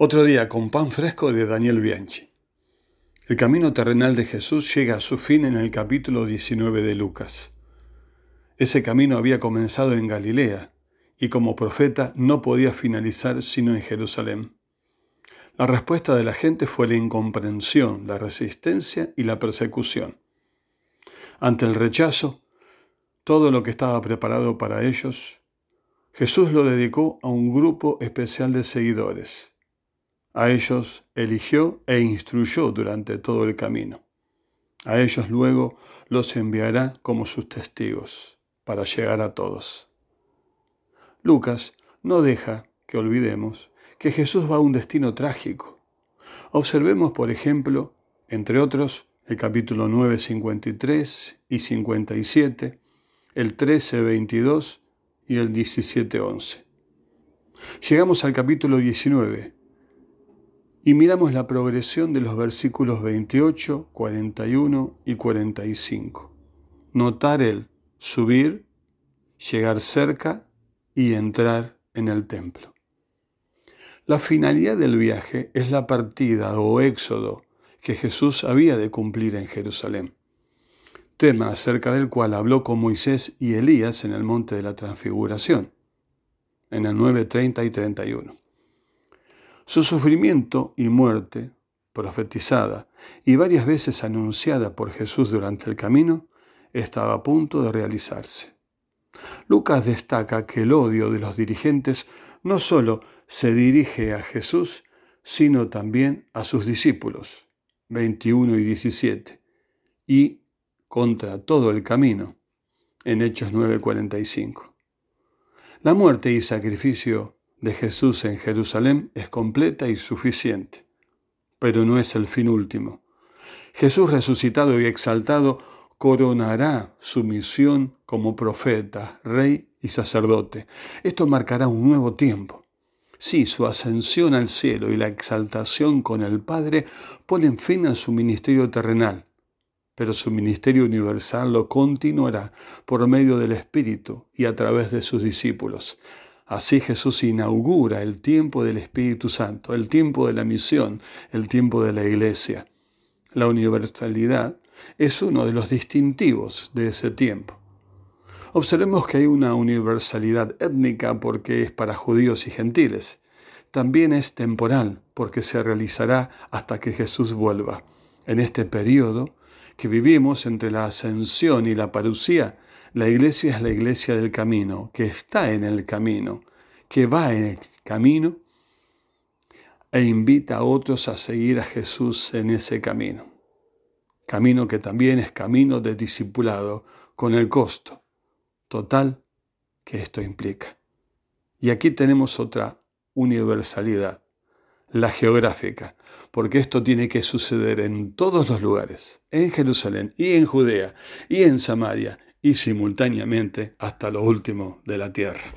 Otro día con pan fresco de Daniel Bianchi. El camino terrenal de Jesús llega a su fin en el capítulo 19 de Lucas. Ese camino había comenzado en Galilea y como profeta no podía finalizar sino en Jerusalén. La respuesta de la gente fue la incomprensión, la resistencia y la persecución. Ante el rechazo, todo lo que estaba preparado para ellos, Jesús lo dedicó a un grupo especial de seguidores a ellos eligió e instruyó durante todo el camino. A ellos luego los enviará como sus testigos para llegar a todos. Lucas no deja que olvidemos que Jesús va a un destino trágico. Observemos, por ejemplo, entre otros, el capítulo 9, 53 y 57, el 13, 22 y el 17, 11. Llegamos al capítulo 19, y miramos la progresión de los versículos 28, 41 y 45. Notar el subir, llegar cerca y entrar en el templo. La finalidad del viaje es la partida o éxodo que Jesús había de cumplir en Jerusalén, tema acerca del cual habló con Moisés y Elías en el monte de la transfiguración, en el 9, 30 y 31. Su sufrimiento y muerte, profetizada y varias veces anunciada por Jesús durante el camino, estaba a punto de realizarse. Lucas destaca que el odio de los dirigentes no solo se dirige a Jesús, sino también a sus discípulos, 21 y 17, y contra todo el camino, en Hechos 9:45. La muerte y sacrificio de Jesús en Jerusalén es completa y suficiente, pero no es el fin último. Jesús resucitado y exaltado coronará su misión como profeta, rey y sacerdote. Esto marcará un nuevo tiempo. Sí, su ascensión al cielo y la exaltación con el Padre ponen fin a su ministerio terrenal, pero su ministerio universal lo continuará por medio del Espíritu y a través de sus discípulos. Así Jesús inaugura el tiempo del Espíritu Santo, el tiempo de la misión, el tiempo de la iglesia. La universalidad es uno de los distintivos de ese tiempo. Observemos que hay una universalidad étnica porque es para judíos y gentiles. También es temporal porque se realizará hasta que Jesús vuelva. En este periodo que vivimos entre la ascensión y la parucía, la iglesia es la iglesia del camino, que está en el camino, que va en el camino e invita a otros a seguir a Jesús en ese camino. Camino que también es camino de discipulado, con el costo total que esto implica. Y aquí tenemos otra universalidad, la geográfica, porque esto tiene que suceder en todos los lugares, en Jerusalén y en Judea y en Samaria y simultáneamente hasta lo último de la tierra.